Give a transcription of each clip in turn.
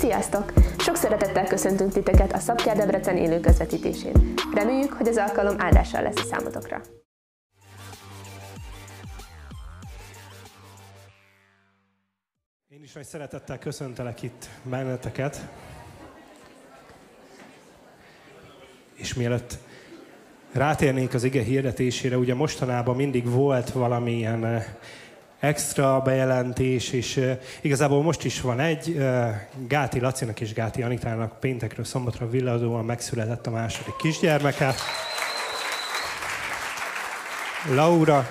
Sziasztok! Sok szeretettel köszöntünk titeket a Szabkár Debrecen élő közvetítésén. Reméljük, hogy az alkalom áldással lesz a számotokra. Én is nagy szeretettel köszöntelek itt benneteket. És mielőtt rátérnék az ige hirdetésére, ugye mostanában mindig volt valamilyen eh, extra bejelentés, és igazából most is van egy. Gáti Lacinak és Gáti Anitának péntekről szombatra villadóan megszületett a második kisgyermeke. Laura,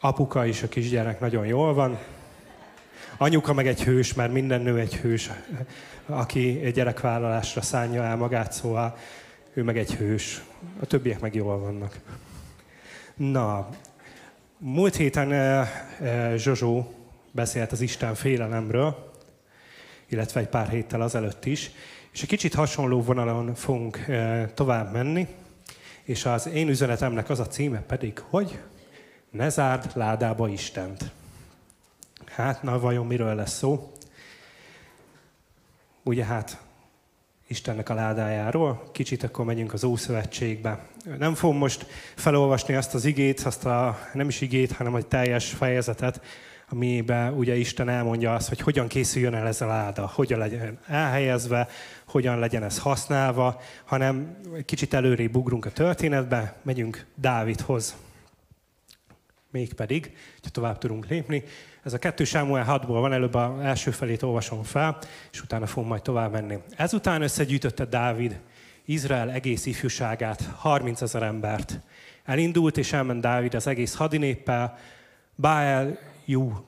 apuka is a kisgyerek nagyon jól van. Anyuka meg egy hős, mert minden nő egy hős, aki egy gyerekvállalásra szánja el magát, szóval ő meg egy hős. A többiek meg jól vannak. Na, múlt héten eh, eh, Zsozsó beszélt az Isten félelemről, illetve egy pár héttel azelőtt is, és egy kicsit hasonló vonalon fogunk eh, tovább menni, és az én üzenetemnek az a címe pedig, hogy ne zárd ládába Istent. Hát, na vajon miről lesz szó? Ugye hát Istennek a ládájáról. Kicsit akkor megyünk az Ószövetségbe. Nem fogom most felolvasni azt az igét, azt a nem is igét, hanem egy teljes fejezetet, amiben ugye Isten elmondja azt, hogy hogyan készüljön el ez a láda, hogyan legyen elhelyezve, hogyan legyen ez használva, hanem kicsit előrébb ugrunk a történetbe, megyünk Dávidhoz. Mégpedig, hogy tovább tudunk lépni, ez a kettő Sámuel 6-ból van, előbb az első felét olvasom fel, és utána fogom majd tovább menni. Ezután összegyűjtötte Dávid Izrael egész ifjúságát, 30 ezer embert. Elindult és elment Dávid az egész hadinéppel, Baal Jú,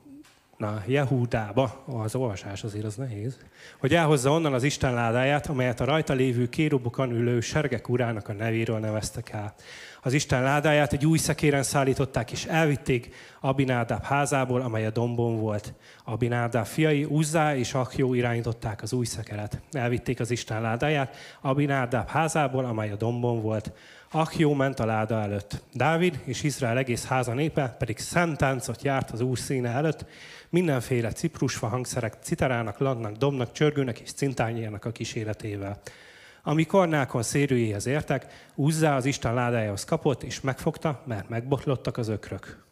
na, Jehudába, az olvasás azért az nehéz, hogy elhozza onnan az Isten ládáját, amelyet a rajta lévő kérubokon ülő sergek urának a nevéről neveztek el az Isten ládáját egy új szekéren szállították, és elvitték Abinádáb házából, amely a dombon volt. Abinádáb fiai Uzzá és Akjó irányították az új szekeret. Elvitték az Isten ládáját Abinádáb házából, amely a dombon volt. Akjó ment a láda előtt. Dávid és Izrael egész háza népe pedig szentáncot járt az úr színe előtt, mindenféle ciprusfa hangszerek, citarának, landnak, dobnak, csörgőnek és cintányjának a kíséretével. Amikor Nákon szérőjéhez értek, Uzzá az Isten ládájához kapott, és megfogta, mert megbotlottak az ökrök.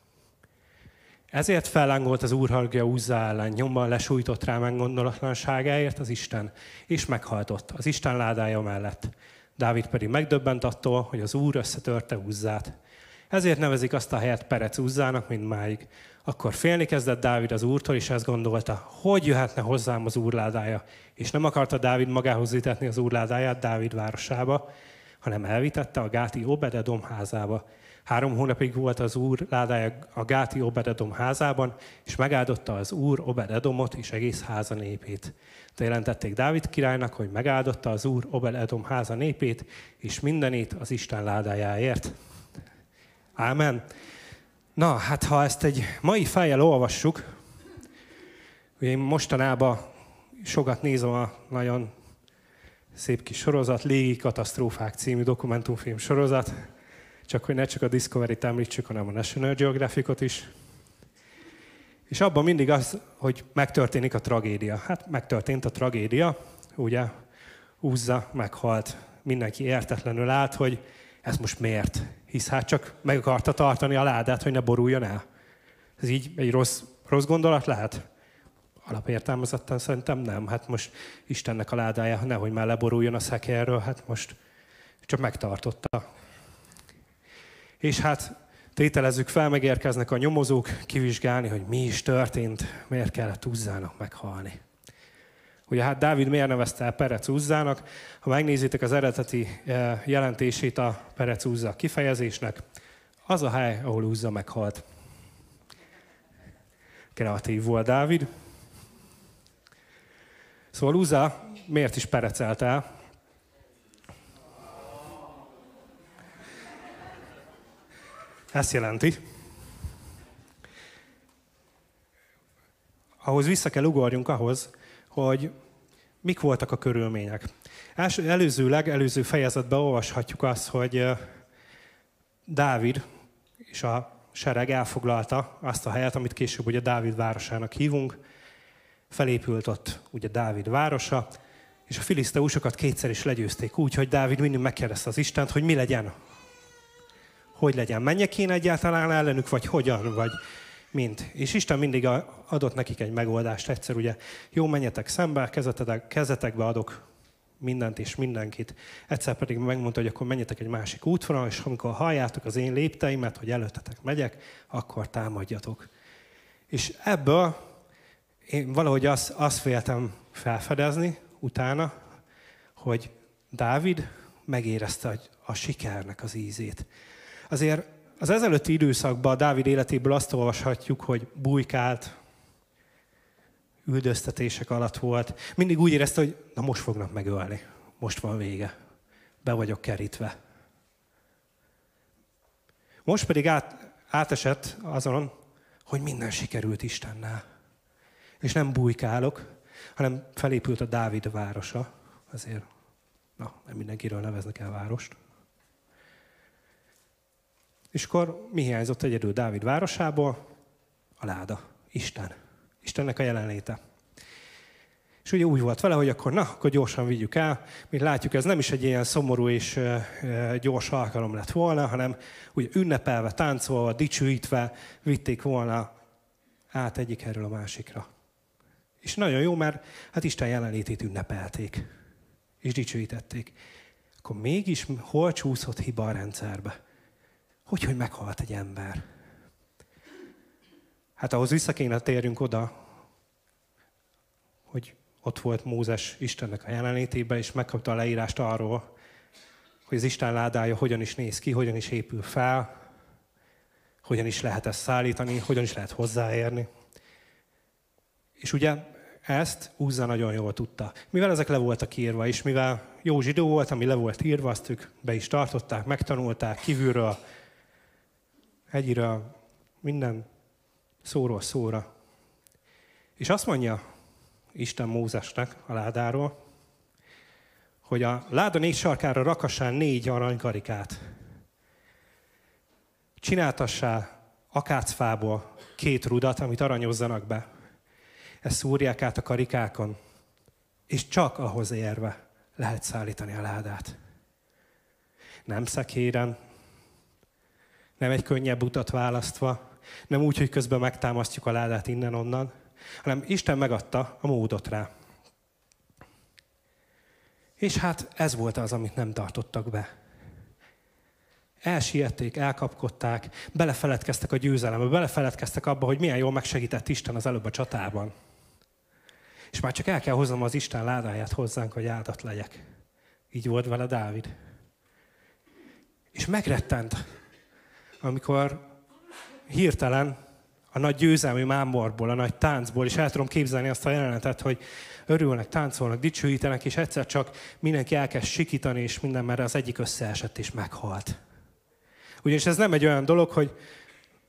Ezért fellángolt az úrhargja Uzzá ellen, nyomban lesújtott rá meggondolatlanságáért az Isten, és meghaltott az Isten ládája mellett. Dávid pedig megdöbbent attól, hogy az úr összetörte Uzzát. Ezért nevezik azt a helyet Perec Uzzának, mint máig. Akkor félni kezdett Dávid az úrtól, és ezt gondolta, hogy jöhetne hozzám az úrládája. És nem akarta Dávid magához vitetni az úrládáját Dávid városába, hanem elvitette a Gáti Obededom házába. Három hónapig volt az úr ládája a Gáti Obededom házában, és megáldotta az úr Obededomot és egész háza népét. De jelentették Dávid királynak, hogy megáldotta az úr Obededom háza népét, és mindenét az Isten ládájáért. Ámen. Na, hát ha ezt egy mai fejjel olvassuk, én mostanában sokat nézem a nagyon szép kis sorozat, Légi Katasztrófák című dokumentumfilm sorozat, csak hogy ne csak a Discovery-t említsük, hanem a National Geographic-ot is. És abban mindig az, hogy megtörténik a tragédia. Hát megtörtént a tragédia, ugye Uzza meghalt. Mindenki értetlenül állt, hogy ez most miért? Hisz hát csak meg akarta tartani a ládát, hogy ne boruljon el. Ez így egy rossz, rossz gondolat lehet? Alapértelmezetten szerintem nem. Hát most Istennek a ládája, nehogy már leboruljon a szekerről, hát most csak megtartotta. És hát tételezzük fel, megérkeznek a nyomozók kivizsgálni, hogy mi is történt, miért kellett Uzzának meghalni. Ugye hát Dávid miért nevezte el Perec Uzzának? Ha megnézitek az eredeti eh, jelentését a Perec Uzza kifejezésnek, az a hely, ahol Uzza meghalt. Kreatív volt Dávid. Szóval Uzza miért is perecelt el? Ezt jelenti. Ahhoz vissza kell ugorjunk ahhoz, hogy mik voltak a körülmények. Els, előzőleg, előző fejezetben olvashatjuk azt, hogy Dávid és a sereg elfoglalta azt a helyet, amit később ugye Dávid városának hívunk. felépült ott ugye Dávid városa, és a filiszteusokat kétszer is legyőzték úgy, hogy Dávid mindig megkérdezte az Istent, hogy mi legyen. Hogy legyen, menjek én egyáltalán ellenük, vagy hogyan, vagy mint. És Isten mindig adott nekik egy megoldást egyszer, ugye, jó, menjetek szembe, kezetek, kezetekbe adok mindent és mindenkit. Egyszer pedig megmondta, hogy akkor menjetek egy másik útvonal, és amikor halljátok az én lépteimet, hogy előttetek megyek, akkor támadjatok. És ebből én valahogy azt, azt féltem felfedezni utána, hogy Dávid megérezte a, a sikernek az ízét. Azért az ezelőtti időszakban Dávid életéből azt olvashatjuk, hogy bujkált, üldöztetések alatt volt. Mindig úgy érezte, hogy na most fognak megölni. Most van vége. Be vagyok kerítve. Most pedig át, átesett azon, hogy minden sikerült Istennel. És nem bujkálok, hanem felépült a Dávid városa. Azért, na, nem mindenkiről neveznek el várost. És akkor mi hiányzott egyedül Dávid városából? A láda. Isten. Istennek a jelenléte. És ugye úgy volt vele, hogy akkor na, akkor gyorsan vigyük el. Mint látjuk, ez nem is egy ilyen szomorú és gyors alkalom lett volna, hanem ugye ünnepelve, táncolva, dicsőítve vitték volna át egyik erről a másikra. És nagyon jó, mert hát Isten jelenlétét ünnepelték, és dicsőítették. Akkor mégis hol csúszott hiba a rendszerbe? Hogy, hogy meghalt egy ember? Hát ahhoz vissza kéne térjünk oda, hogy ott volt Mózes Istennek a jelenlétében, és megkapta a leírást arról, hogy az Isten ládája hogyan is néz ki, hogyan is épül fel, hogyan is lehet ezt szállítani, hogyan is lehet hozzáérni. És ugye ezt Úzza nagyon jól tudta. Mivel ezek le voltak írva, és mivel jó zsidó volt, ami le volt írva, azt ők be is tartották, megtanulták kívülről, egyről, minden szóról szóra. És azt mondja Isten Mózesnek a ládáról, hogy a láda négy sarkára rakassál négy aranykarikát. Csináltassál akácfából két rudat, amit aranyozzanak be. Ezt szúrják át a karikákon, és csak ahhoz érve lehet szállítani a ládát. Nem szekéren, nem egy könnyebb utat választva, nem úgy, hogy közben megtámasztjuk a ládát innen-onnan, hanem Isten megadta a módot rá. És hát ez volt az, amit nem tartottak be. Elsiették, elkapkodták, belefeledkeztek a győzelembe, belefeledkeztek abba, hogy milyen jól megsegített Isten az előbb a csatában. És már csak el kell hoznom az Isten ládáját hozzánk, hogy áldat legyek. Így volt vele Dávid. És megrettent, amikor hirtelen a nagy győzelmi mámorból, a nagy táncból, és el tudom képzelni azt a jelenetet, hogy örülnek, táncolnak, dicsőítenek, és egyszer csak mindenki elkezd sikítani, és minden, mert az egyik összeesett és meghalt. Ugyanis ez nem egy olyan dolog, hogy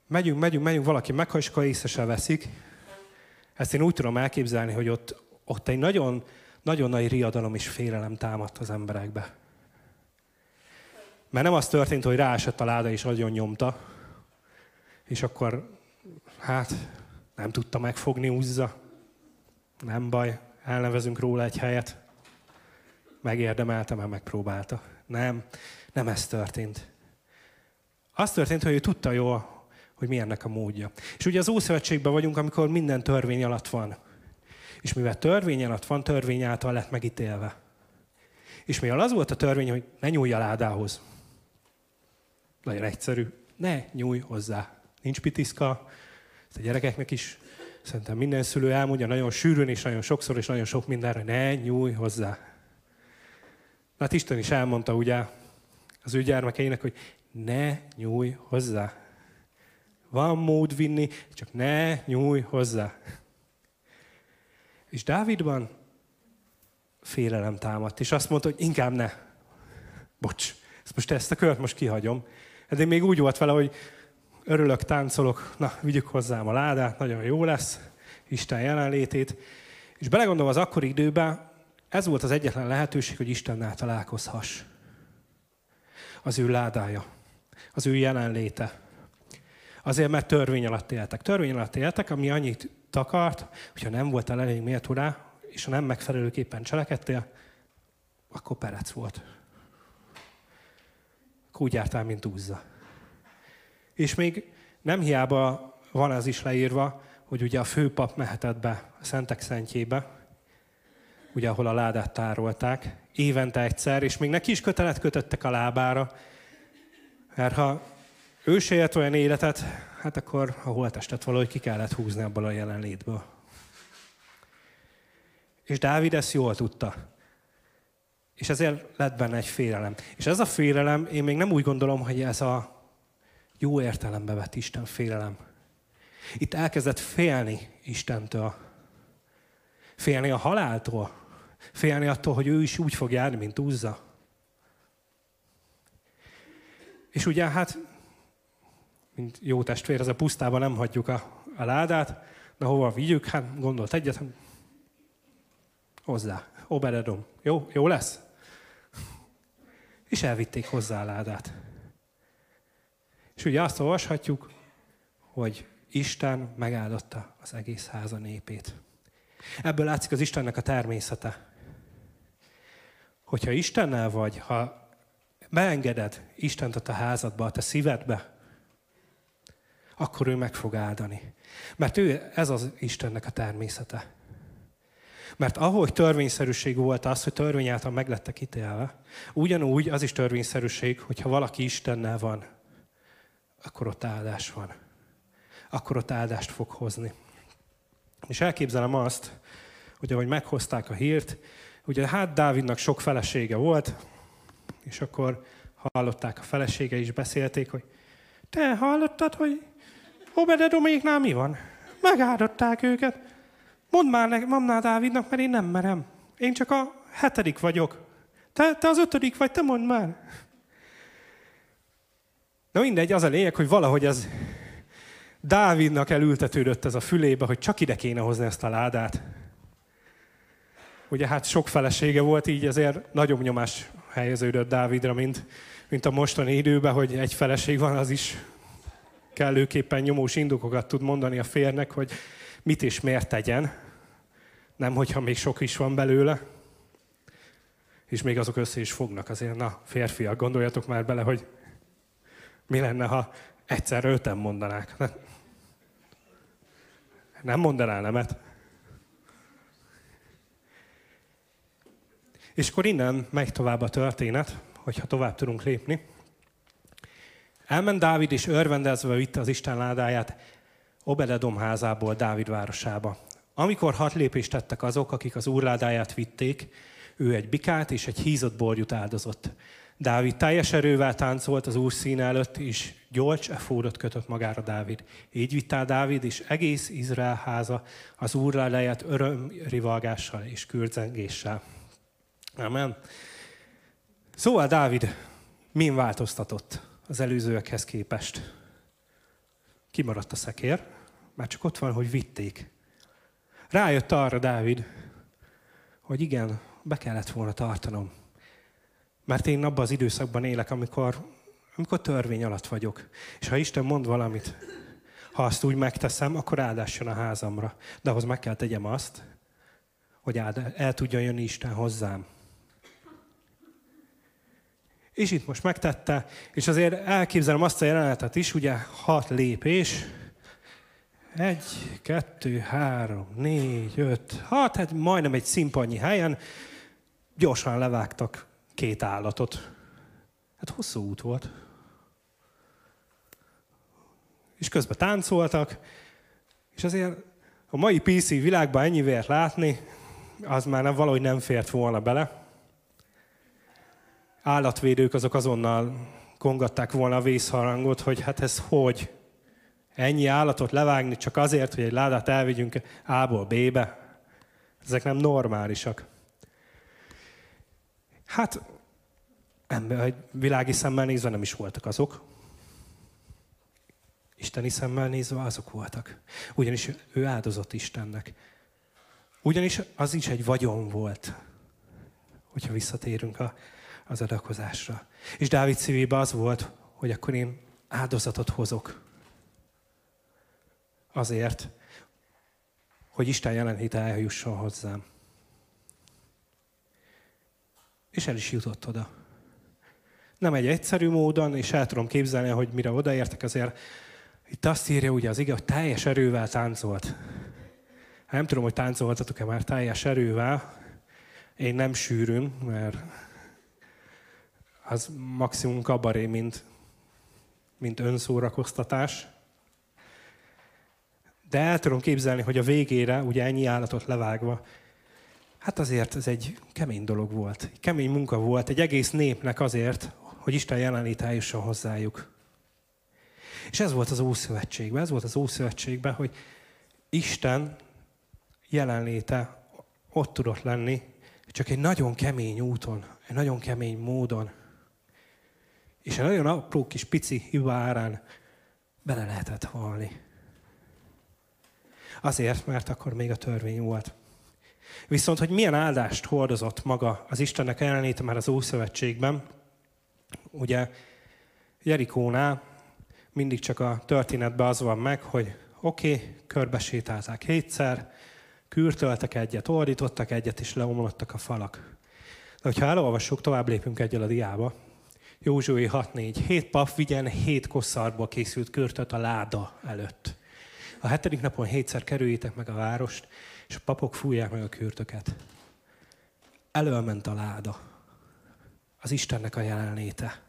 megyünk, megyünk, megyünk, valaki meghal, és akkor észre se veszik. Ezt én úgy tudom elképzelni, hogy ott, ott egy nagyon, nagyon nagy riadalom és félelem támadt az emberekbe. Mert nem az történt, hogy ráesett a láda és nagyon nyomta, és akkor hát nem tudta megfogni, úzza. Nem baj, elnevezünk róla egy helyet. Megérdemelte, mert megpróbálta. Nem, nem ez történt. Az történt, hogy ő tudta jól, hogy mi ennek a módja. És ugye az Ószövetségben vagyunk, amikor minden törvény alatt van. És mivel törvény alatt van, törvény által lett megítélve. És mivel az volt a törvény, hogy ne nyúlj a ládához. Nagyon egyszerű. Ne nyúlj hozzá. Nincs pitiszka, ezt a gyerekeknek is szerintem minden szülő elmondja nagyon sűrűn és nagyon sokszor és nagyon sok mindenre, ne nyújj hozzá. Hát Isten is elmondta ugye az ő gyermekeinek, hogy ne nyújj hozzá. Van mód vinni, csak ne nyújj hozzá. És Dávidban félelem támadt, és azt mondta, hogy inkább ne. Bocs, ezt most ezt a kört most kihagyom. De még úgy volt vele, hogy örülök, táncolok, na, vigyük hozzám a ládát, nagyon jó lesz, Isten jelenlétét. És belegondolva az akkori időben, ez volt az egyetlen lehetőség, hogy Istennel találkozhass. Az ő ládája, az ő jelenléte. Azért, mert törvény alatt éltek. Törvény alatt éltek, ami annyit takart, hogyha nem voltál elég méltó rá, és ha nem megfelelőképpen cselekedtél, akkor perec volt. Úgy jártál, mint úzza. És még nem hiába van az is leírva, hogy ugye a főpap mehetett be a szentek szentjébe, ugye ahol a ládát tárolták, évente egyszer, és még neki is kötelet kötöttek a lábára, mert ha ő se élt olyan életet, hát akkor a holtestet valahogy ki kellett húzni abból a jelenlétből. És Dávid ezt jól tudta. És ezért lett benne egy félelem. És ez a félelem, én még nem úgy gondolom, hogy ez a jó értelembe vett Isten félelem. Itt elkezdett félni Istentől. Félni a haláltól. Félni attól, hogy ő is úgy fog járni, mint Uzza. És ugye hát, mint jó testvér, ez a pusztában nem hagyjuk a, a ládát, de hova vigyük? Hát gondolt egyet, hát hozzá. Obededom. Jó? Jó lesz? És elvitték hozzá a ládát. És ugye azt olvashatjuk, hogy Isten megáldotta az egész háza népét. Ebből látszik az Istennek a természete. Hogyha Istennel vagy, ha beengeded Istent a házadba, a te szívedbe, akkor ő meg fog áldani. Mert ő, ez az Istennek a természete. Mert ahogy törvényszerűség volt az, hogy törvény által meglettek ítélve, ugyanúgy az is törvényszerűség, hogyha valaki Istennel van, akkor ott áldás van. Akkor ott áldást fog hozni. És elképzelem azt, hogy ahogy meghozták a hírt, ugye hát Dávidnak sok felesége volt, és akkor hallották a felesége is, beszélték, hogy te hallottad, hogy Obededoméknál mi van? Megáldották őket. Mondd már, ne, mondd már Dávidnak, mert én nem merem. Én csak a hetedik vagyok. Te, te az ötödik vagy, te mondd már. Na mindegy, az a lényeg, hogy valahogy az Dávidnak elültetődött ez a fülébe, hogy csak ide kéne hozni ezt a ládát. Ugye hát sok felesége volt, így ezért nagyobb nyomás helyeződött Dávidra, mint, mint a mostani időben, hogy egy feleség van, az is kellőképpen nyomós indokokat tud mondani a férnek, hogy mit és miért tegyen. Nem, hogyha még sok is van belőle. És még azok össze is fognak azért. Na, férfiak, gondoljatok már bele, hogy mi lenne, ha egyszer öten mondanák. Nem mondaná nemet. És akkor innen megy tovább a történet, hogyha tovább tudunk lépni. Elment Dávid, és örvendezve vitte az Isten ládáját Obededom házából Dávid városába. Amikor hat lépést tettek azok, akik az úrládáját vitték, ő egy bikát és egy hízott borjut áldozott. Dávid teljes erővel táncolt az úr színe előtt, és gyolcs efódot kötött magára Dávid. Így vittál Dávid és egész Izrael háza az úr ládáját örömrivalgással és kürzengéssel. Amen. Szóval Dávid min változtatott az előzőekhez képest? Kimaradt a szekér, már csak ott van, hogy vitték. Rájött arra Dávid, hogy igen, be kellett volna tartanom. Mert én abban az időszakban élek, amikor, amikor törvény alatt vagyok. És ha Isten mond valamit, ha azt úgy megteszem, akkor áldás a házamra. De ahhoz meg kell tegyem azt, hogy el tudjon jönni Isten hozzám. És itt most megtette, és azért elképzelem azt a jelenetet is, ugye hat lépés, egy, kettő, három, négy, öt, hat, hát majdnem egy szimpannyi helyen gyorsan levágtak két állatot. Hát hosszú út volt. És közben táncoltak, és azért a mai PC világban ennyi vért látni, az már nem, valahogy nem fért volna bele állatvédők azok azonnal kongatták volna a vészharangot, hogy hát ez hogy? Ennyi állatot levágni csak azért, hogy egy ládát elvigyünk A-ból B-be? Ezek nem normálisak. Hát, ember, egy világi szemmel nézve nem is voltak azok. Isteni szemmel nézve azok voltak. Ugyanis ő áldozott Istennek. Ugyanis az is egy vagyon volt, hogyha visszatérünk a az adakozásra. És Dávid szívében az volt, hogy akkor én áldozatot hozok. Azért, hogy Isten jelenléte eljusson hozzám. És el is jutott oda. Nem egy egyszerű módon, és el tudom képzelni, hogy mire odaértek, azért itt azt írja ugye az ige, hogy teljes erővel táncolt. Nem tudom, hogy táncoltatok-e már teljes erővel. Én nem sűrűn, mert az maximum kabaré, mint, mint önszórakoztatás. De el tudom képzelni, hogy a végére, ugye ennyi állatot levágva, hát azért ez egy kemény dolog volt. Egy kemény munka volt egy egész népnek azért, hogy Isten jelenlét eljusson hozzájuk. És ez volt az Ószövetségben, ez volt az Ószövetségben, hogy Isten jelenléte ott tudott lenni, csak egy nagyon kemény úton, egy nagyon kemény módon. És egy nagyon apró kis pici hiba árán bele lehetett halni. Azért, mert akkor még a törvény volt. Viszont, hogy milyen áldást hordozott maga az Istennek jelenléte már az Ószövetségben, ugye Jerikónál mindig csak a történetben az van meg, hogy oké, okay, körbesétálták hétszer, kürtöltek egyet, ordítottak egyet, és leomlottak a falak. De hogyha elolvassuk, tovább lépünk egyel a diába. Józsué 6.4. Hét pap vigyen hét kosszarból készült kürtöt a láda előtt. A hetedik napon hétszer kerüljétek meg a várost, és a papok fújják meg a kürtöket. Előment a láda. Az Istennek a jelenléte.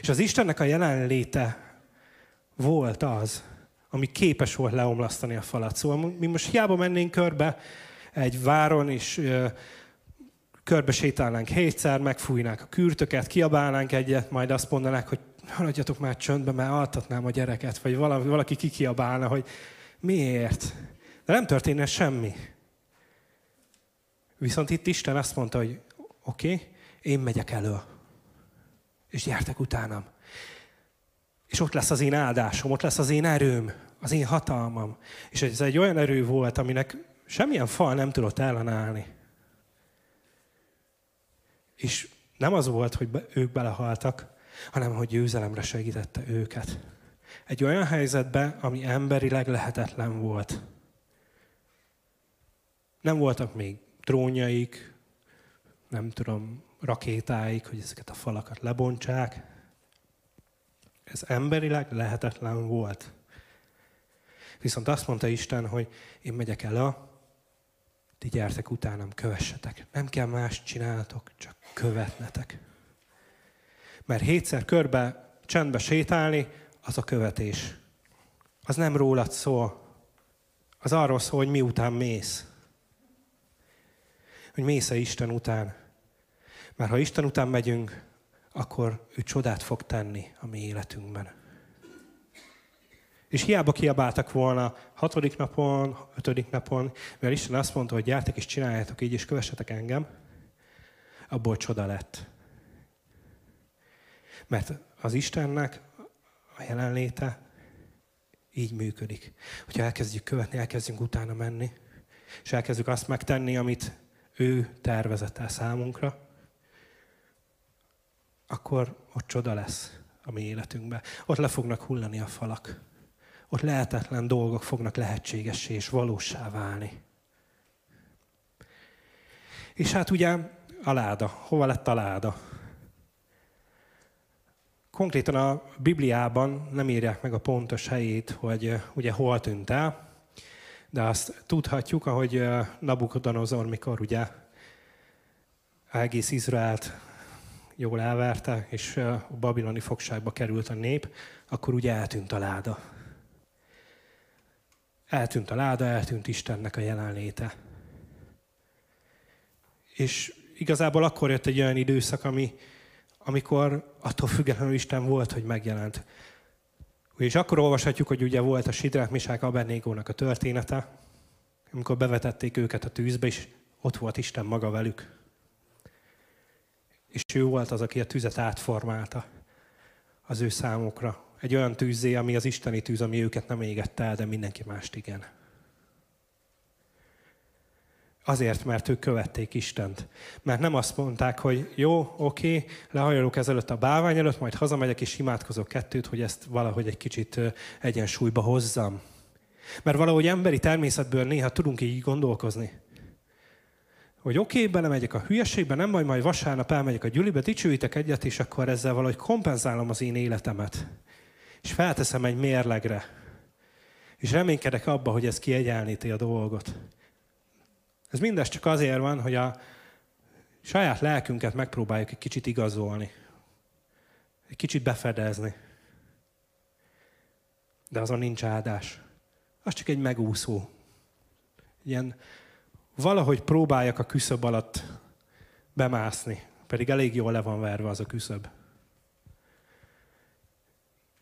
És az Istennek a jelenléte volt az, ami képes volt leomlasztani a falat. Szóval mi most hiába mennénk körbe egy váron, és körbe sétálnánk hétszer, megfújnánk a kürtöket, kiabálnánk egyet, majd azt mondanák, hogy haladjatok már csöndbe, mert altatnám a gyereket, vagy valaki kikiabálna, hogy miért. De nem történne semmi. Viszont itt Isten azt mondta, hogy oké, okay, én megyek elő, és gyertek utánam. És ott lesz az én áldásom, ott lesz az én erőm, az én hatalmam. És ez egy olyan erő volt, aminek semmilyen fal nem tudott ellenállni. És nem az volt, hogy ők belehaltak, hanem hogy győzelemre segítette őket. Egy olyan helyzetbe, ami emberileg lehetetlen volt. Nem voltak még drónjaik, nem tudom, rakétáik, hogy ezeket a falakat lebontsák. Ez emberileg lehetetlen volt. Viszont azt mondta Isten, hogy én megyek el a, ti gyertek utánam, kövessetek. Nem kell más csináltok, csak követnetek. Mert hétszer körbe, csendbe sétálni, az a követés. Az nem rólad szól. Az arról szól, hogy miután mész. Hogy mész-e Isten után. Mert ha Isten után megyünk, akkor ő csodát fog tenni a mi életünkben. És hiába kiabáltak volna hatodik napon, ötödik napon, mert Isten azt mondta, hogy gyertek és csináljátok így, és kövessetek engem, abból csoda lett. Mert az Istennek a jelenléte így működik. Hogyha elkezdjük követni, elkezdjünk utána menni, és elkezdjük azt megtenni, amit ő tervezett el számunkra, akkor ott csoda lesz a mi életünkben. Ott le fognak hullani a falak. Ott lehetetlen dolgok fognak lehetségessé és valósá válni. És hát ugye a láda. Hova lett a láda? Konkrétan a Bibliában nem írják meg a pontos helyét, hogy ugye hol tűnt el, de azt tudhatjuk, ahogy Nabukodonozor, mikor ugye egész Izraelt jól elverte, és a babiloni fogságba került a nép, akkor ugye eltűnt a láda. Eltűnt a láda, eltűnt Istennek a jelenléte. És igazából akkor jött egy olyan időszak, ami, amikor attól függetlenül Isten volt, hogy megjelent. És akkor olvashatjuk, hogy ugye volt a Sidrák Misák Abednégónak a története, amikor bevetették őket a tűzbe, és ott volt Isten maga velük. És ő volt az, aki a tüzet átformálta az ő számokra. Egy olyan tűzé, ami az isteni tűz, ami őket nem égette el, de mindenki mást igen. Azért, mert ők követték Istent. Mert nem azt mondták, hogy jó, oké, lehajolok ezelőtt a bálvány előtt, majd hazamegyek és imádkozok kettőt, hogy ezt valahogy egy kicsit egyensúlyba hozzam. Mert valahogy emberi természetből néha tudunk így gondolkozni. Hogy oké, okay, belemegyek a hülyeségbe, nem baj, majd vasárnap elmegyek a gyülibe, dicsőítek egyet, és akkor ezzel valahogy kompenzálom az én életemet. És felteszem egy mérlegre. És reménykedek abba, hogy ez kiegyenlíti a dolgot. Ez mindez csak azért van, hogy a saját lelkünket megpróbáljuk egy kicsit igazolni. Egy kicsit befedezni. De azon nincs áldás. Az csak egy megúszó. Ilyen valahogy próbáljak a küszöb alatt bemászni, pedig elég jól le van verve az a küszöb.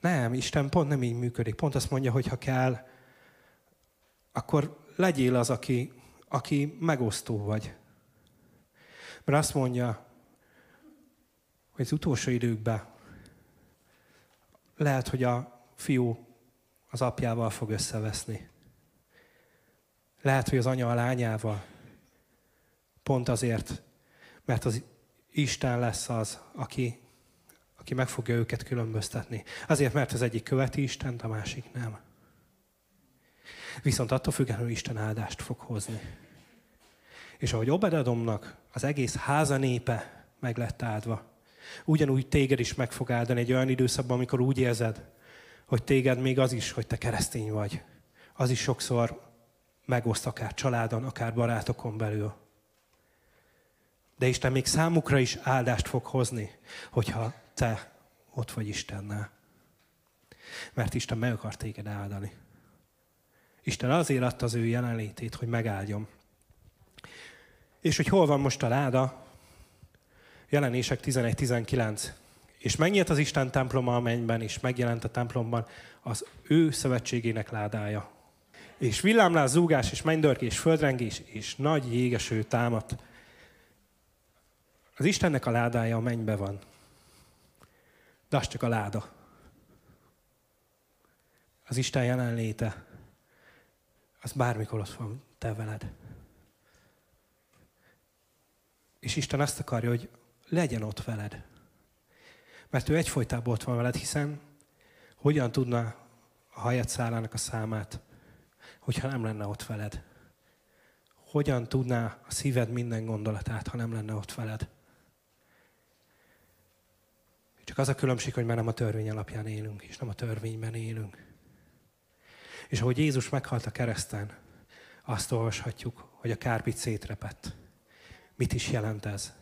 Nem, Isten pont nem így működik. Pont azt mondja, hogy ha kell, akkor legyél az, aki, aki megosztó vagy. Mert azt mondja, hogy az utolsó időkben lehet, hogy a fiú az apjával fog összeveszni. Lehet, hogy az anya a lányával. Pont azért, mert az Isten lesz az, aki, aki meg fogja őket különböztetni. Azért, mert az egyik követi Istent, a másik nem. Viszont attól függetlenül Isten áldást fog hozni. És ahogy Obededomnak az egész háza népe meg lett áldva, ugyanúgy téged is meg fog áldani egy olyan időszakban, amikor úgy érzed, hogy téged még az is, hogy te keresztény vagy. Az is sokszor megoszt akár családon, akár barátokon belül. De Isten még számukra is áldást fog hozni, hogyha te ott vagy Istennel. Mert Isten meg akar téged áldani. Isten azért adta az ő jelenlétét, hogy megáldjon. És hogy hol van most a láda? Jelenések 11-19. És megnyílt az Isten temploma a mennyben, és megjelent a templomban az ő szövetségének ládája. És villámlás, zúgás, és mennydörgés, földrengés, és nagy jégeső támadt. Az Istennek a ládája a mennybe van. De az csak a láda. Az Isten jelenléte, az bármikor ott van te veled. És Isten azt akarja, hogy legyen ott veled. Mert ő egyfolytában ott van veled, hiszen hogyan tudna a hajat szállának a számát, hogyha nem lenne ott veled? Hogyan tudná a szíved minden gondolatát, ha nem lenne ott veled? Csak az a különbség, hogy már nem a törvény alapján élünk, és nem a törvényben élünk. És ahogy Jézus meghalt a kereszten, azt olvashatjuk, hogy a kárpit szétrepett. Mit is jelent ez?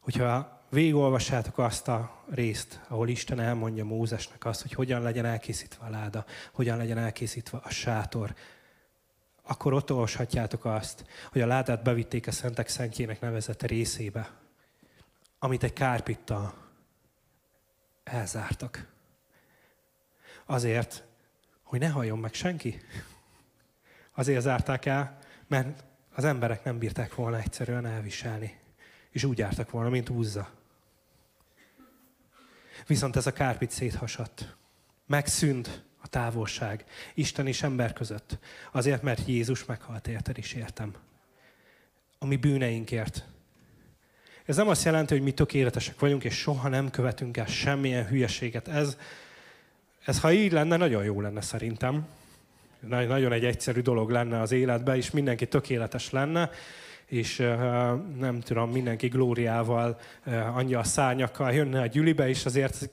Hogyha végigolvassátok azt a részt, ahol Isten elmondja Mózesnek azt, hogy hogyan legyen elkészítve a láda, hogyan legyen elkészítve a sátor, akkor ott olvashatjátok azt, hogy a ládát bevitték a Szentek Szentjének nevezett részébe, amit egy kárpittal elzártak. Azért, hogy ne halljon meg senki. Azért zárták el, mert az emberek nem bírták volna egyszerűen elviselni. És úgy jártak volna, mint úzza. Viszont ez a kárpit széthasadt. Megszűnt a távolság Isten és ember között. Azért, mert Jézus meghalt érted is értem. A mi bűneinkért. Ez nem azt jelenti, hogy mi tökéletesek vagyunk, és soha nem követünk el semmilyen hülyeséget. Ez, ez ha így lenne, nagyon jó lenne szerintem. Nagyon egy egyszerű dolog lenne az életben, és mindenki tökéletes lenne és nem tudom, mindenki glóriával, angyal szárnyakkal jönne a gyülibe, és azért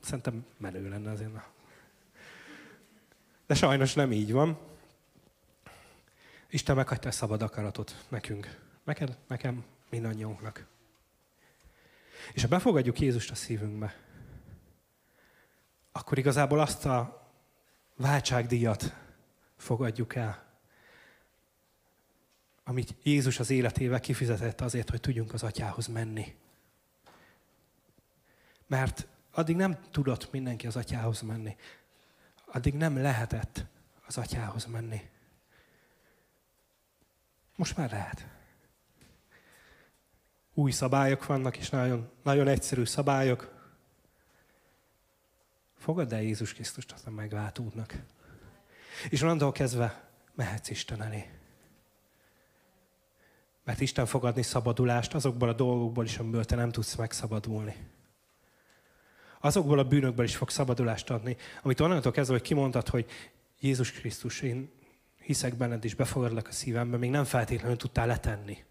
szerintem menő lenne azért. De sajnos nem így van. Isten meghagyta a szabad akaratot nekünk. Neked, nekem, mindannyiunknak. És ha befogadjuk Jézust a szívünkbe, akkor igazából azt a váltságdíjat fogadjuk el, amit Jézus az életével kifizetett azért, hogy tudjunk az atyához menni. Mert addig nem tudott mindenki az atyához menni. Addig nem lehetett az atyához menni. Most már lehet. Új szabályok vannak, és nagyon, nagyon egyszerű szabályok. Fogadd el Jézus Krisztust a megváltódnak. És onnantól kezdve mehetsz Isten elé. Mert Isten fog adni szabadulást azokból a dolgokból is, amiből te nem tudsz megszabadulni. Azokból a bűnökből is fog szabadulást adni, amit onnantól kezdve, hogy kimondtad, hogy Jézus Krisztus, én hiszek benned és befogadlak a szívembe, még nem feltétlenül tudtál letenni.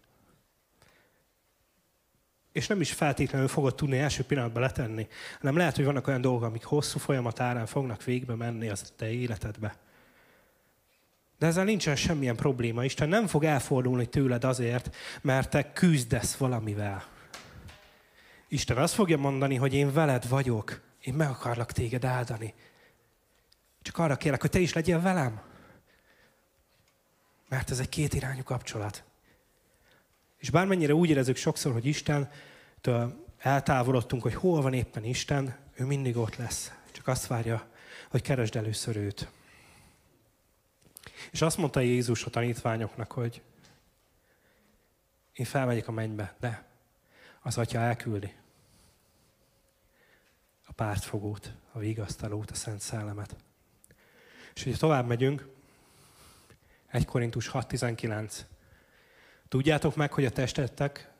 És nem is feltétlenül fogod tudni első pillanatban letenni, hanem lehet, hogy vannak olyan dolgok, amik hosszú folyamat árán fognak végbe menni az te életedbe. De ezzel nincsen semmilyen probléma. Isten nem fog elfordulni tőled azért, mert te küzdesz valamivel. Isten azt fogja mondani, hogy én veled vagyok, én meg akarlak téged áldani. Csak arra kérlek, hogy te is legyél velem. Mert ez egy kétirányú kapcsolat. És bármennyire úgy érezzük sokszor, hogy Isten eltávolodtunk, hogy hol van éppen Isten, ő mindig ott lesz. Csak azt várja, hogy keresd először őt. És azt mondta Jézus a tanítványoknak, hogy én felmegyek a mennybe, de az atya elküldi a pártfogót, a vigasztalót, a Szent Szellemet. És hogyha tovább megyünk, 1 Korintus 6.19. Tudjátok meg, hogy a testetek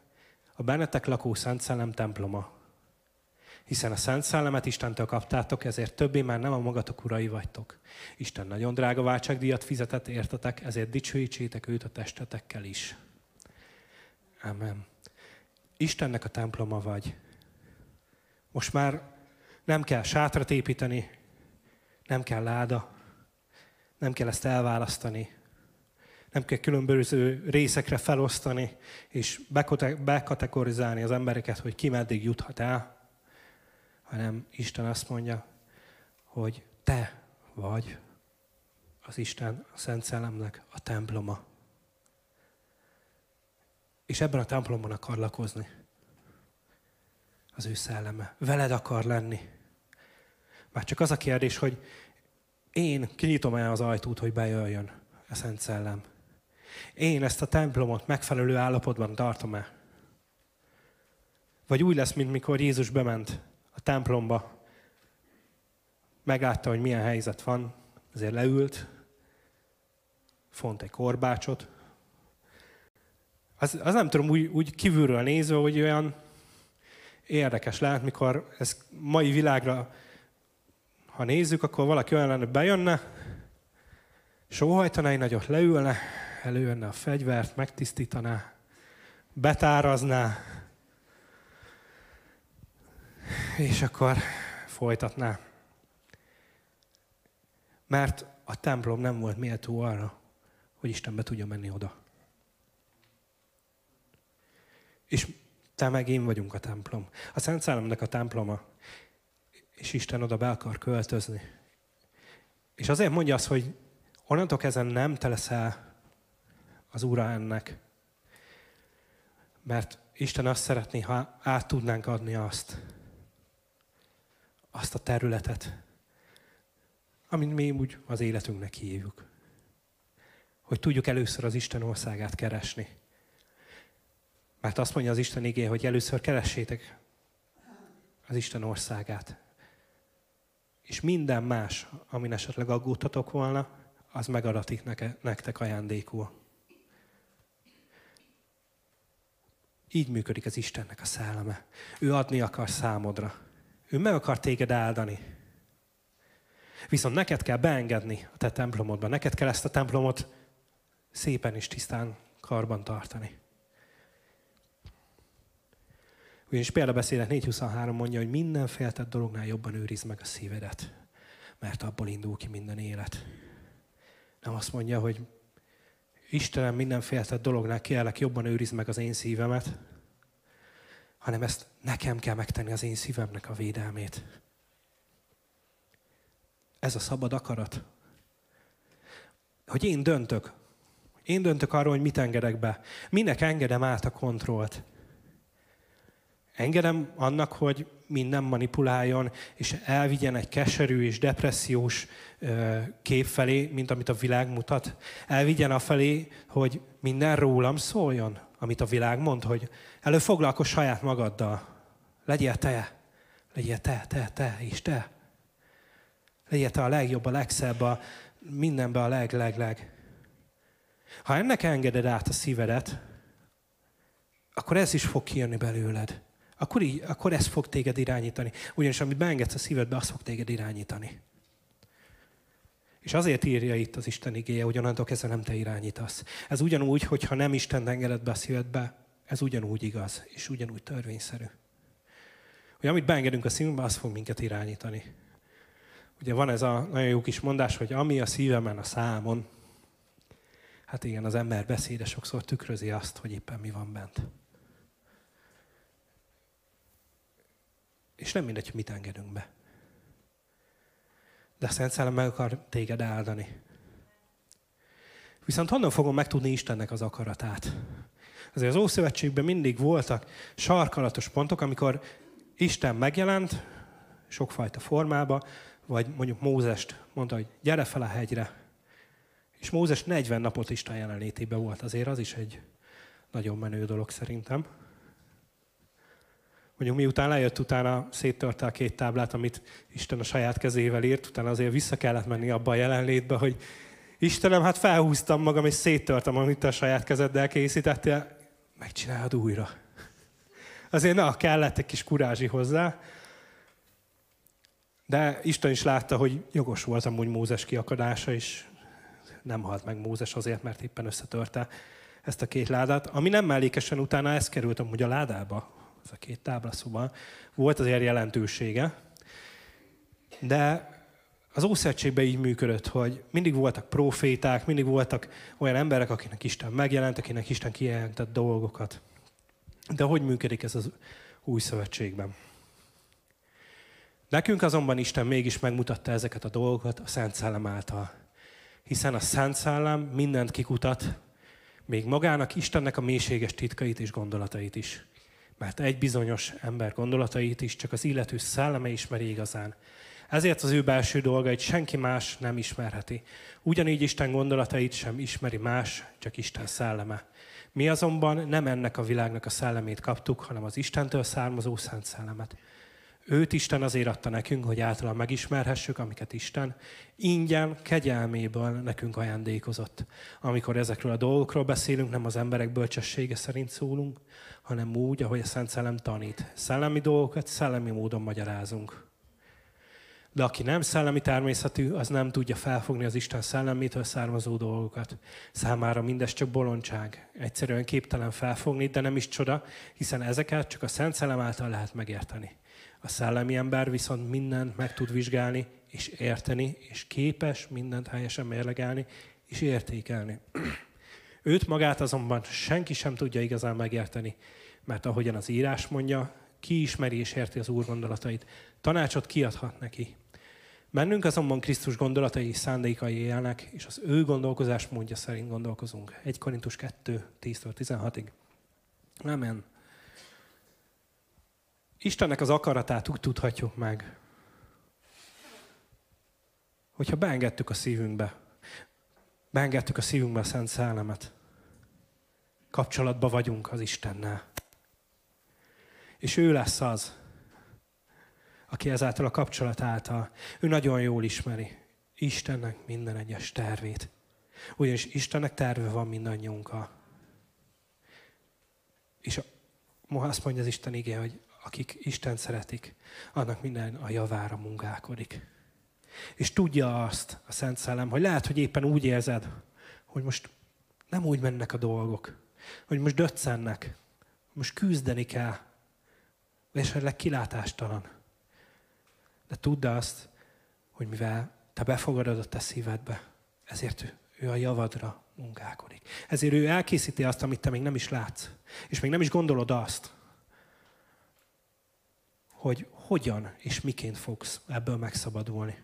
a bennetek lakó Szent Szellem temploma. Hiszen a Szent Szellemet Istentől kaptátok, ezért többé már nem a magatok urai vagytok. Isten nagyon drága váltságdíjat fizetett értetek, ezért dicsőítsétek őt a testetekkel is. Amen. Istennek a temploma vagy. Most már nem kell sátrat építeni, nem kell láda, nem kell ezt elválasztani, nem kell különböző részekre felosztani, és bekategorizálni az embereket, hogy ki meddig juthat el, hanem Isten azt mondja, hogy te vagy az Isten, a Szent Szellemnek a temploma. És ebben a templomban akar lakozni. Az ő szelleme. Veled akar lenni. Már csak az a kérdés, hogy én kinyitom el az ajtót, hogy bejöjjön a Szent Szellem. Én ezt a templomot megfelelő állapotban tartom-e? Vagy úgy lesz, mint mikor Jézus bement a templomba, meglátta, hogy milyen helyzet van, ezért leült, font egy korbácsot. Az, az nem tudom, úgy, úgy kívülről nézve, hogy olyan érdekes lehet, mikor ez mai világra, ha nézzük, akkor valaki olyan lenne, bejönne, sóhajtaná egy nagyot, leülne, előjönne a fegyvert, megtisztítaná, betárazná, és akkor folytatná. Mert a templom nem volt méltó arra, hogy Isten be tudja menni oda. És te meg én vagyunk a templom. A Szent Szellemnek a temploma, és Isten oda be akar költözni. És azért mondja azt, hogy onnantól ezen nem te leszel az Ura ennek. Mert Isten azt szeretné, ha át tudnánk adni azt, azt a területet, amit mi úgy az életünknek hívjuk. Hogy tudjuk először az Isten országát keresni. Mert azt mondja az Isten igé, hogy először keressétek az Isten országát. És minden más, amin esetleg aggódtatok volna, az megadatik nektek ajándékul. Így működik az Istennek a szelleme. Ő adni akar számodra. Ő meg akar téged áldani. Viszont neked kell beengedni a te templomodba. Neked kell ezt a templomot szépen és tisztán karban tartani. Ugyanis példabeszélet 4.23 mondja, hogy minden féltett dolognál jobban őriz meg a szívedet, mert abból indul ki minden élet. Nem azt mondja, hogy Istenem minden féltett dolognál kérlek jobban őriz meg az én szívemet, hanem ezt nekem kell megtenni az én szívemnek a védelmét. Ez a szabad akarat. Hogy én döntök. Én döntök arról, hogy mit engedek be. Minek engedem át a kontrollt. Engedem annak, hogy minden manipuláljon, és elvigyen egy keserű és depressziós kép felé, mint amit a világ mutat. Elvigyen a felé, hogy minden rólam szóljon, amit a világ mond, hogy előfoglalkozz saját magaddal. Legyél te, legyél te, te, te és te. Legyél te a legjobb, a legszebb, a mindenben a leg, leg, leg. Ha ennek engeded át a szívedet, akkor ez is fog kijönni belőled akkor, így, akkor ez fog téged irányítani. Ugyanis amit beengedsz a szívedbe, az fog téged irányítani. És azért írja itt az Isten igéje, hogy onnantól kezdve nem te irányítasz. Ez ugyanúgy, hogyha nem Isten engedett be a szívedbe, ez ugyanúgy igaz, és ugyanúgy törvényszerű. Hogy amit beengedünk a szívünkbe, az fog minket irányítani. Ugye van ez a nagyon jó kis mondás, hogy ami a szívemen, a számon, hát igen, az ember beszéde sokszor tükrözi azt, hogy éppen mi van bent. És nem mindegy, hogy mit engedünk be. De a Szent Szellem meg akar téged áldani. Viszont honnan fogom megtudni Istennek az akaratát? Azért az Ószövetségben mindig voltak sarkalatos pontok, amikor Isten megjelent sokfajta formába, vagy mondjuk Mózest mondta, hogy gyere fel a hegyre. És Mózes 40 napot Isten jelenlétében volt, azért az is egy nagyon menő dolog szerintem. Mondjuk miután lejött, utána széttörte a két táblát, amit Isten a saját kezével írt, utána azért vissza kellett menni abba a jelenlétbe, hogy Istenem, hát felhúztam magam, és széttörtem, amit a saját kezeddel készítettél, megcsinálod újra. Azért na, kellett egy kis kurázsi hozzá, de Isten is látta, hogy jogos volt amúgy Mózes kiakadása, és nem halt meg Mózes azért, mert éppen összetörte ezt a két ládát. Ami nem mellékesen utána ez került amúgy a ládába, ez a két tábla, volt azért jelentősége. De az Ószövetségben így működött, hogy mindig voltak proféták, mindig voltak olyan emberek, akinek Isten megjelent, akinek Isten kijelentett dolgokat. De hogy működik ez az új szövetségben? Nekünk azonban Isten mégis megmutatta ezeket a dolgokat a Szent Szellem által. Hiszen a Szent Szellem mindent kikutat, még magának Istennek a mélységes titkait és gondolatait is. Mert egy bizonyos ember gondolatait is csak az illető szelleme ismeri igazán. Ezért az ő belső dolgait senki más nem ismerheti. Ugyanígy Isten gondolatait sem ismeri más, csak Isten szelleme. Mi azonban nem ennek a világnak a szellemét kaptuk, hanem az Istentől származó Szent Szellemet. Őt Isten azért adta nekünk, hogy általa megismerhessük, amiket Isten ingyen, kegyelméből nekünk ajándékozott. Amikor ezekről a dolgokról beszélünk, nem az emberek bölcsessége szerint szólunk, hanem úgy, ahogy a Szent Szellem tanít. Szellemi dolgokat szellemi módon magyarázunk. De aki nem szellemi természetű, az nem tudja felfogni az Isten szellemétől származó dolgokat. Számára mindez csak bolondság. Egyszerűen képtelen felfogni, de nem is csoda, hiszen ezeket csak a Szent Szellem által lehet megérteni. A szellemi ember viszont mindent meg tud vizsgálni, és érteni, és képes mindent helyesen mérlegelni, és értékelni. Őt magát azonban senki sem tudja igazán megérteni, mert ahogyan az írás mondja, ki ismeri és érti az Úr gondolatait, tanácsot kiadhat neki. Mennünk azonban Krisztus gondolatai és szándékai élnek, és az ő gondolkozás módja szerint gondolkozunk. 1 Korintus 2, 10-16-ig. Amen. Istennek az akaratát úgy tudhatjuk meg, hogyha beengedtük a szívünkbe, beengedtük a szívünkbe a Szent Szellemet, kapcsolatba vagyunk az Istennel. És ő lesz az, aki ezáltal a kapcsolat által, ő nagyon jól ismeri Istennek minden egyes tervét. Ugyanis Istennek terve van mindannyiunkkal. És ma azt mondja az Isten igé, hogy akik Isten szeretik, annak minden a javára munkálkodik. És tudja azt a Szent Szellem, hogy lehet, hogy éppen úgy érzed, hogy most nem úgy mennek a dolgok, hogy most döccennek, most küzdeni kell, és esetleg kilátástalan. De tudd azt, hogy mivel te befogadod a te szívedbe, ezért ő, a javadra munkálkodik. Ezért ő elkészíti azt, amit te még nem is látsz. És még nem is gondolod azt, hogy hogyan és miként fogsz ebből megszabadulni.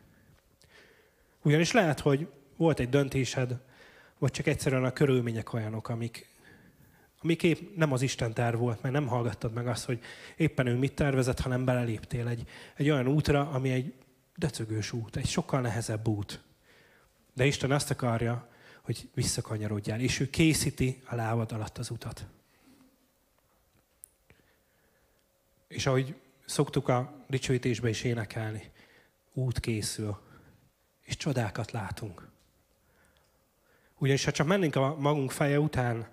Ugyanis lehet, hogy volt egy döntésed, vagy csak egyszerűen a körülmények olyanok, amik, amik épp nem az Isten terv volt, mert nem hallgattad meg azt, hogy éppen ő mit tervezett, hanem beleléptél egy, egy olyan útra, ami egy döcögős út, egy sokkal nehezebb út. De Isten azt akarja, hogy visszakanyarodjál, és ő készíti a lábad alatt az utat. És ahogy szoktuk a dicsőítésbe is énekelni, út készül, és csodákat látunk. Ugyanis ha csak mennénk a magunk feje után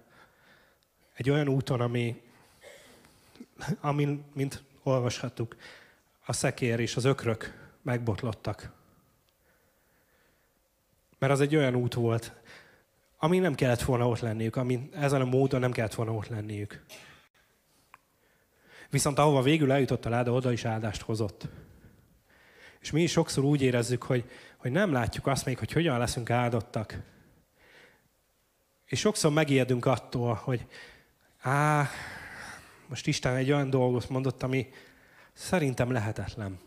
egy olyan úton, ami, amin, mint olvashattuk, a szekér és az ökrök megbotlottak. Mert az egy olyan út volt, ami nem kellett volna ott lenniük, ami ezen a módon nem kellett volna ott lenniük. Viszont ahova végül eljutott a láda, oda is áldást hozott. És mi is sokszor úgy érezzük, hogy, hogy nem látjuk azt még, hogy hogyan leszünk áldottak. És sokszor megijedünk attól, hogy á, most Isten egy olyan dolgot mondott, ami szerintem lehetetlen.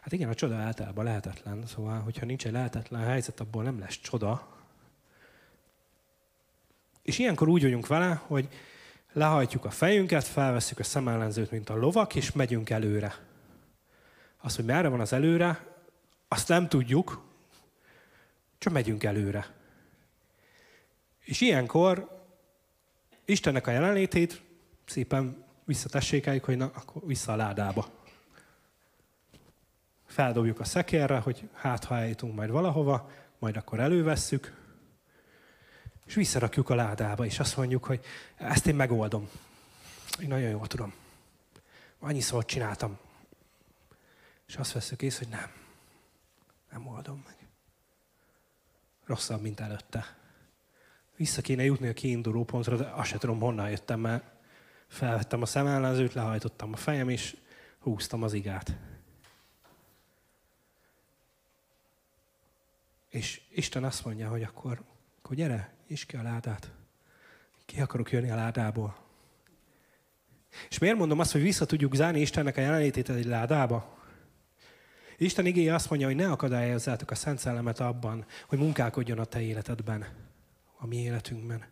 Hát igen, a csoda általában lehetetlen, szóval, hogyha nincs egy lehetetlen helyzet, abból nem lesz csoda. És ilyenkor úgy vagyunk vele, hogy lehajtjuk a fejünket, felveszünk a szemellenzőt, mint a lovak, és megyünk előre. Az, hogy merre van az előre, azt nem tudjuk, csak megyünk előre. És ilyenkor Istennek a jelenlétét szépen visszatessékeljük, hogy na, akkor vissza a ládába. Feldobjuk a szekérre, hogy hát ha eljutunk majd valahova, majd akkor elővesszük, és visszarakjuk a ládába, és azt mondjuk, hogy ezt én megoldom. Én nagyon jól tudom. Annyiszor csináltam. És azt veszük észre, hogy nem. Nem oldom meg. Rosszabb, mint előtte. Vissza kéne jutni a kiinduló pontra, de azt sem tudom, honnan jöttem, mert felvettem a szemellenzőt, lehajtottam a fejem, és húztam az igát. És Isten azt mondja, hogy akkor, akkor gyere, is ki a ládát. Ki akarok jönni a ládából. És miért mondom azt, hogy vissza tudjuk zárni Istennek a jelenlétét egy ládába? Isten igéje azt mondja, hogy ne akadályozzátok a Szent Szellemet abban, hogy munkálkodjon a te életedben, a mi életünkben.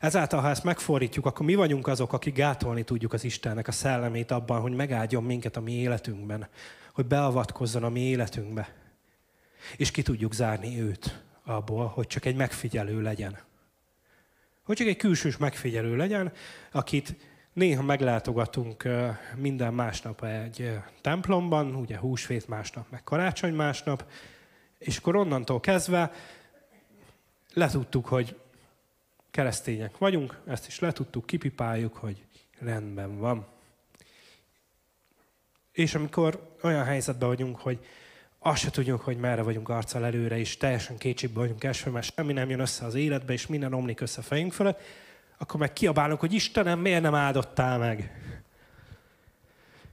Ezáltal, ha ezt megfordítjuk, akkor mi vagyunk azok, akik gátolni tudjuk az Istennek a szellemét abban, hogy megáldjon minket a mi életünkben, hogy beavatkozzon a mi életünkbe. És ki tudjuk zárni őt abból, hogy csak egy megfigyelő legyen. Hogy csak egy külsős megfigyelő legyen, akit néha meglátogatunk minden másnap egy templomban, ugye húsvét másnap, meg karácsony másnap, és akkor onnantól kezdve letudtuk, hogy keresztények vagyunk, ezt is letudtuk, kipipáljuk, hogy rendben van. És amikor olyan helyzetben vagyunk, hogy azt se tudjuk, hogy merre vagyunk arccal előre, és teljesen kétségbe vagyunk esve, mert semmi nem jön össze az életbe, és minden omlik össze a fejünk fölött, akkor meg kiabálunk, hogy Istenem, miért nem áldottál meg?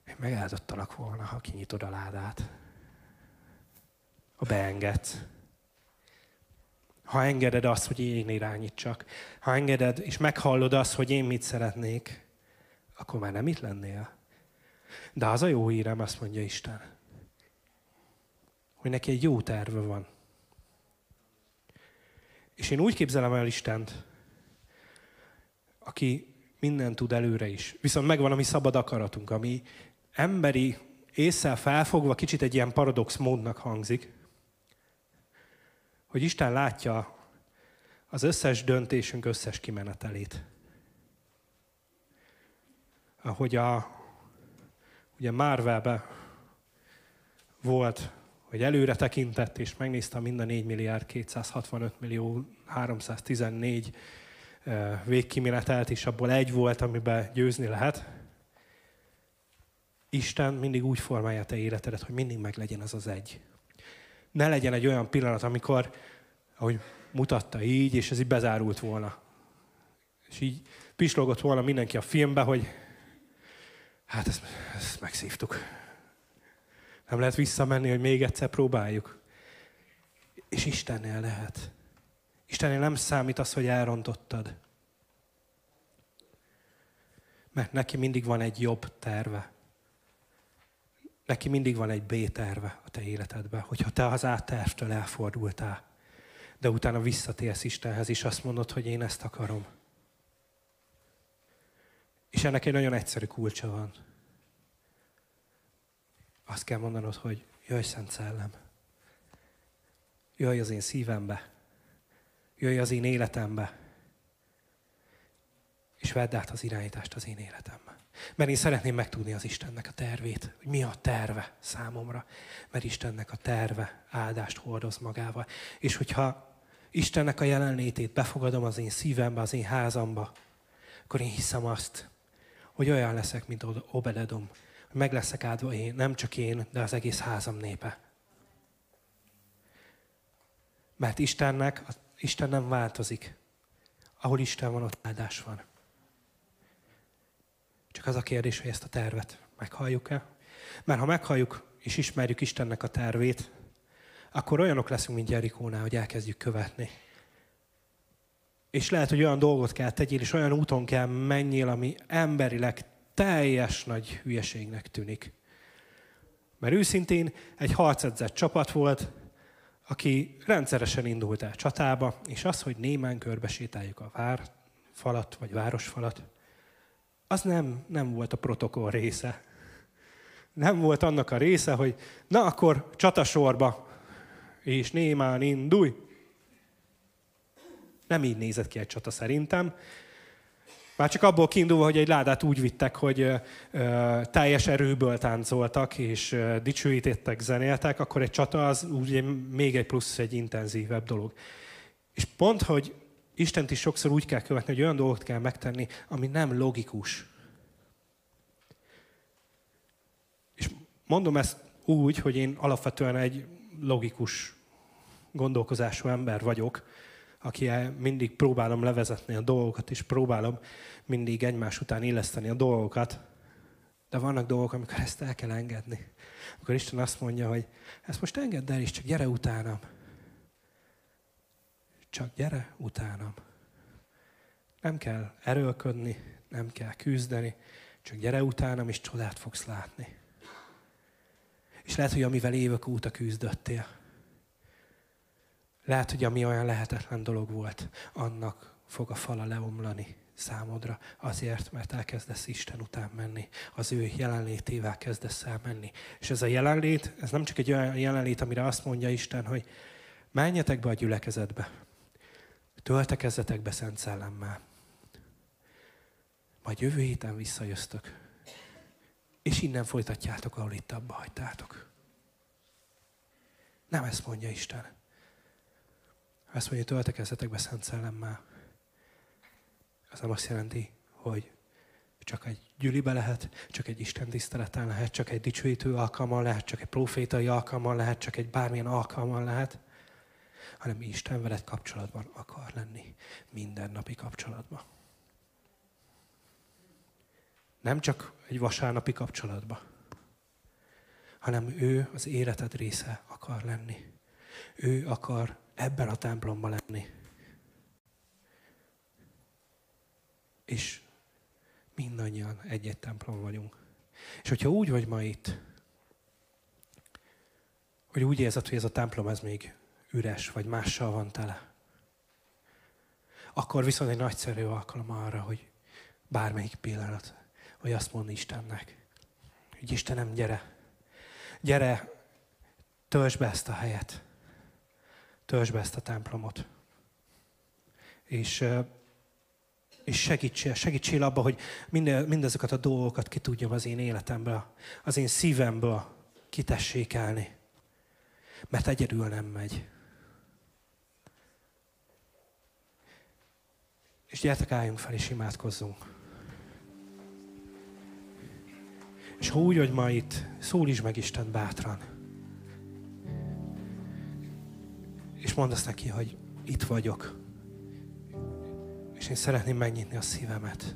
Én megáldottalak volna, ha kinyitod a ládát. Ha beengedsz. Ha engeded azt, hogy én irányítsak. Ha engeded, és meghallod azt, hogy én mit szeretnék, akkor már nem itt lennél. De az a jó hírem, azt mondja Isten, hogy neki egy jó terve van. És én úgy képzelem el Istent, aki minden tud előre is. Viszont megvan a mi szabad akaratunk, ami emberi észsel felfogva kicsit egy ilyen paradox módnak hangzik, hogy Isten látja az összes döntésünk összes kimenetelét. Ahogy a, ugye Marvelbe volt hogy előre tekintett, és megnézte mind a 4 milliárd 265 millió 314 végkimenetelt, és abból egy volt, amiben győzni lehet. Isten mindig úgy formálja te életedet, hogy mindig meg legyen az az egy. Ne legyen egy olyan pillanat, amikor, ahogy mutatta így, és ez így bezárult volna. És így pislogott volna mindenki a filmbe, hogy hát ezt, ezt megszívtuk nem lehet visszamenni, hogy még egyszer próbáljuk. És Istennél lehet. Istennél nem számít az, hogy elrontottad. Mert neki mindig van egy jobb terve. Neki mindig van egy B terve a te életedben, hogyha te az A tervtől elfordultál, de utána visszatérsz Istenhez, és azt mondod, hogy én ezt akarom. És ennek egy nagyon egyszerű kulcsa van. Azt kell mondanod, hogy jöjj Szent Szellem. Jöjj az én szívembe. Jöjj az én életembe. És vedd át az irányítást az én életembe. Mert én szeretném megtudni az Istennek a tervét, hogy mi a terve számomra. Mert Istennek a terve áldást hordoz magával. És hogyha Istennek a jelenlétét befogadom az én szívembe, az én házamba, akkor én hiszem azt, hogy olyan leszek, mint Obededom, meg leszek áldva én, nem csak én, de az egész házam népe. Mert Istennek, Isten nem változik. Ahol Isten van, ott áldás van. Csak az a kérdés, hogy ezt a tervet meghalljuk-e? Mert ha meghalljuk és ismerjük Istennek a tervét, akkor olyanok leszünk, mint Jerikónál, hogy elkezdjük követni. És lehet, hogy olyan dolgot kell tegyél, és olyan úton kell menjél, ami emberileg teljes nagy hülyeségnek tűnik. Mert őszintén egy harcedzett csapat volt, aki rendszeresen indult el csatába, és az, hogy némán körbesétáljuk a vár falat, vagy városfalat, az nem, nem volt a protokoll része. Nem volt annak a része, hogy na akkor csatasorba, és némán indulj. Nem így nézett ki egy csata szerintem. Már csak abból kiindulva, hogy egy ládát úgy vittek, hogy ö, teljes erőből táncoltak, és ö, dicsőítettek, zenéltek, akkor egy csata az ugye még egy plusz, egy intenzívebb dolog. És pont, hogy Istent is sokszor úgy kell követni, hogy olyan dolgot kell megtenni, ami nem logikus. És mondom ezt úgy, hogy én alapvetően egy logikus gondolkozású ember vagyok, aki mindig próbálom levezetni a dolgokat, és próbálom mindig egymás után illeszteni a dolgokat, de vannak dolgok, amikor ezt el kell engedni. Akkor Isten azt mondja, hogy ezt most engedd el, és csak gyere utánam. Csak gyere utánam. Nem kell erőlködni, nem kell küzdeni, csak gyere utánam, és csodát fogsz látni. És lehet, hogy amivel évek óta küzdöttél, lehet, hogy ami olyan lehetetlen dolog volt, annak fog a fala leomlani számodra, azért, mert elkezdesz Isten után menni, az ő jelenlétével kezdesz el menni. És ez a jelenlét, ez nem csak egy olyan jelenlét, amire azt mondja Isten, hogy menjetek be a gyülekezetbe, töltekezzetek be Szent Szellemmel, majd jövő héten visszajöztök, és innen folytatjátok, ahol itt abba hagytátok. Nem ezt mondja Isten. Azt mondja, töltekezzetek be Szent Szellemmel. Az nem azt jelenti, hogy csak egy gyülibe lehet, csak egy Isten tiszteleten lehet, csak egy dicsőítő alkalman lehet, csak egy profétai alkalman lehet, csak egy bármilyen alkalman lehet, hanem Isten veled kapcsolatban akar lenni, mindennapi kapcsolatban. Nem csak egy vasárnapi kapcsolatban, hanem ő az életed része akar lenni. Ő akar ebben a templomban lenni. És mindannyian egy-egy templom vagyunk. És hogyha úgy vagy ma itt, hogy úgy érzed, hogy ez a templom ez még üres, vagy mással van tele, akkor viszont egy nagyszerű alkalom arra, hogy bármelyik pillanat, hogy azt mondni Istennek, hogy Istenem, gyere, gyere, töltsd be ezt a helyet töltsd be ezt a templomot. És, és segítsél, segítsél abba, hogy minden, mindezokat a dolgokat ki tudjam az én életemből, az én szívemből kitessékelni. Mert egyedül nem megy. És gyertek, álljunk fel és imádkozzunk. És ha úgy, hogy ma itt, szólítsd meg Isten bátran. És mondd azt neki, hogy itt vagyok. És én szeretném megnyitni a szívemet.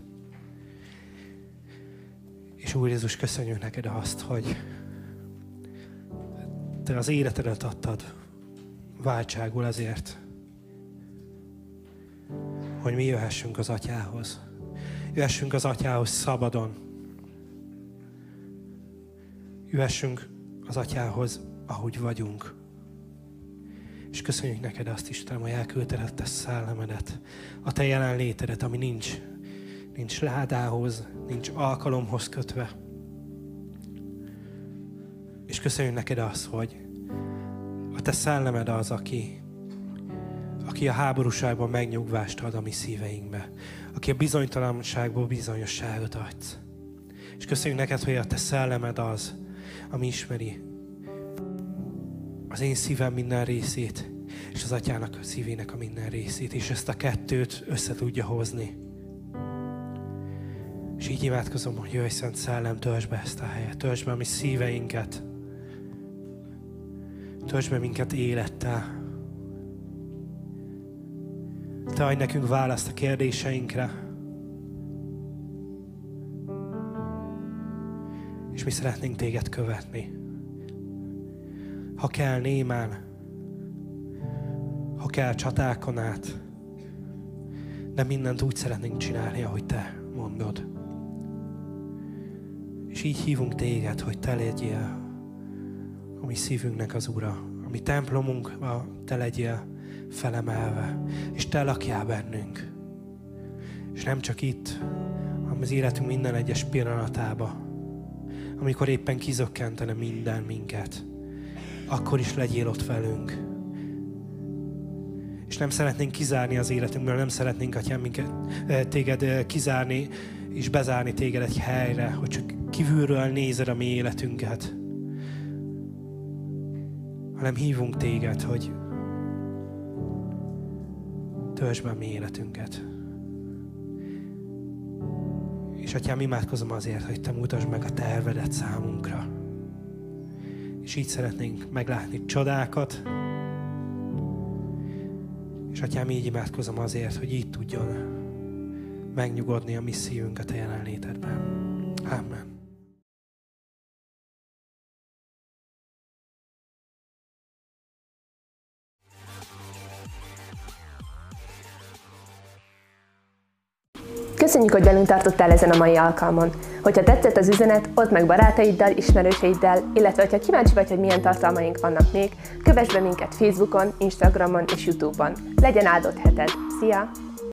És Úr Jézus, köszönjük neked azt, hogy te az életedet adtad váltságul azért, hogy mi jöhessünk az atyához. Jöhessünk az atyához szabadon. Jöhessünk az atyához, ahogy vagyunk. És köszönjük neked azt, Istenem, hogy elküldted a te szellemedet, a te jelenlétedet, ami nincs, nincs ládához, nincs alkalomhoz kötve. És köszönjük neked azt, hogy a te szellemed az, aki, aki a háborúságban megnyugvást ad a mi szíveinkbe, aki a bizonytalanságból bizonyosságot adsz. És köszönjük neked, hogy a te szellemed az, ami ismeri az én szívem minden részét, és az atyának a szívének a minden részét, és ezt a kettőt össze tudja hozni. És így imádkozom, hogy jöjj Szent Szellem, töltsd be ezt a helyet, töltsd be a mi szíveinket, töltsd be minket élettel, Te adj nekünk választ a kérdéseinkre. És mi szeretnénk Téged követni. Ha kell némán, ha kell csatákon át, de mindent úgy szeretnénk csinálni, ahogy Te mondod. És így hívunk Téged, hogy Te legyél a mi szívünknek az Ura, a mi templomunk, Te legyél felemelve, és Te lakjál bennünk. És nem csak itt, hanem az életünk minden egyes pillanatába, amikor éppen kizökkentene minden minket, akkor is legyél ott velünk. És nem szeretnénk kizárni az életünkből, nem szeretnénk, Atyám, minket, téged kizárni és bezárni téged egy helyre, hogy csak kívülről nézed a mi életünket, hanem hívunk téged, hogy töltsd be a mi életünket. És atyám, imádkozom azért, hogy te mutasd meg a tervedet számunkra. És így szeretnénk meglátni csodákat. És atyám, így imádkozom azért, hogy így tudjon megnyugodni a mi szívünk a te jelenlétedben. Amen. Köszönjük, hogy velünk tartottál ezen a mai alkalmon. Hogyha tetszett az üzenet, oszd meg barátaiddal, ismerőseiddel, illetve ha kíváncsi vagy, hogy milyen tartalmaink vannak még, kövess be minket Facebookon, Instagramon és Youtube-on. Legyen áldott heted! Szia!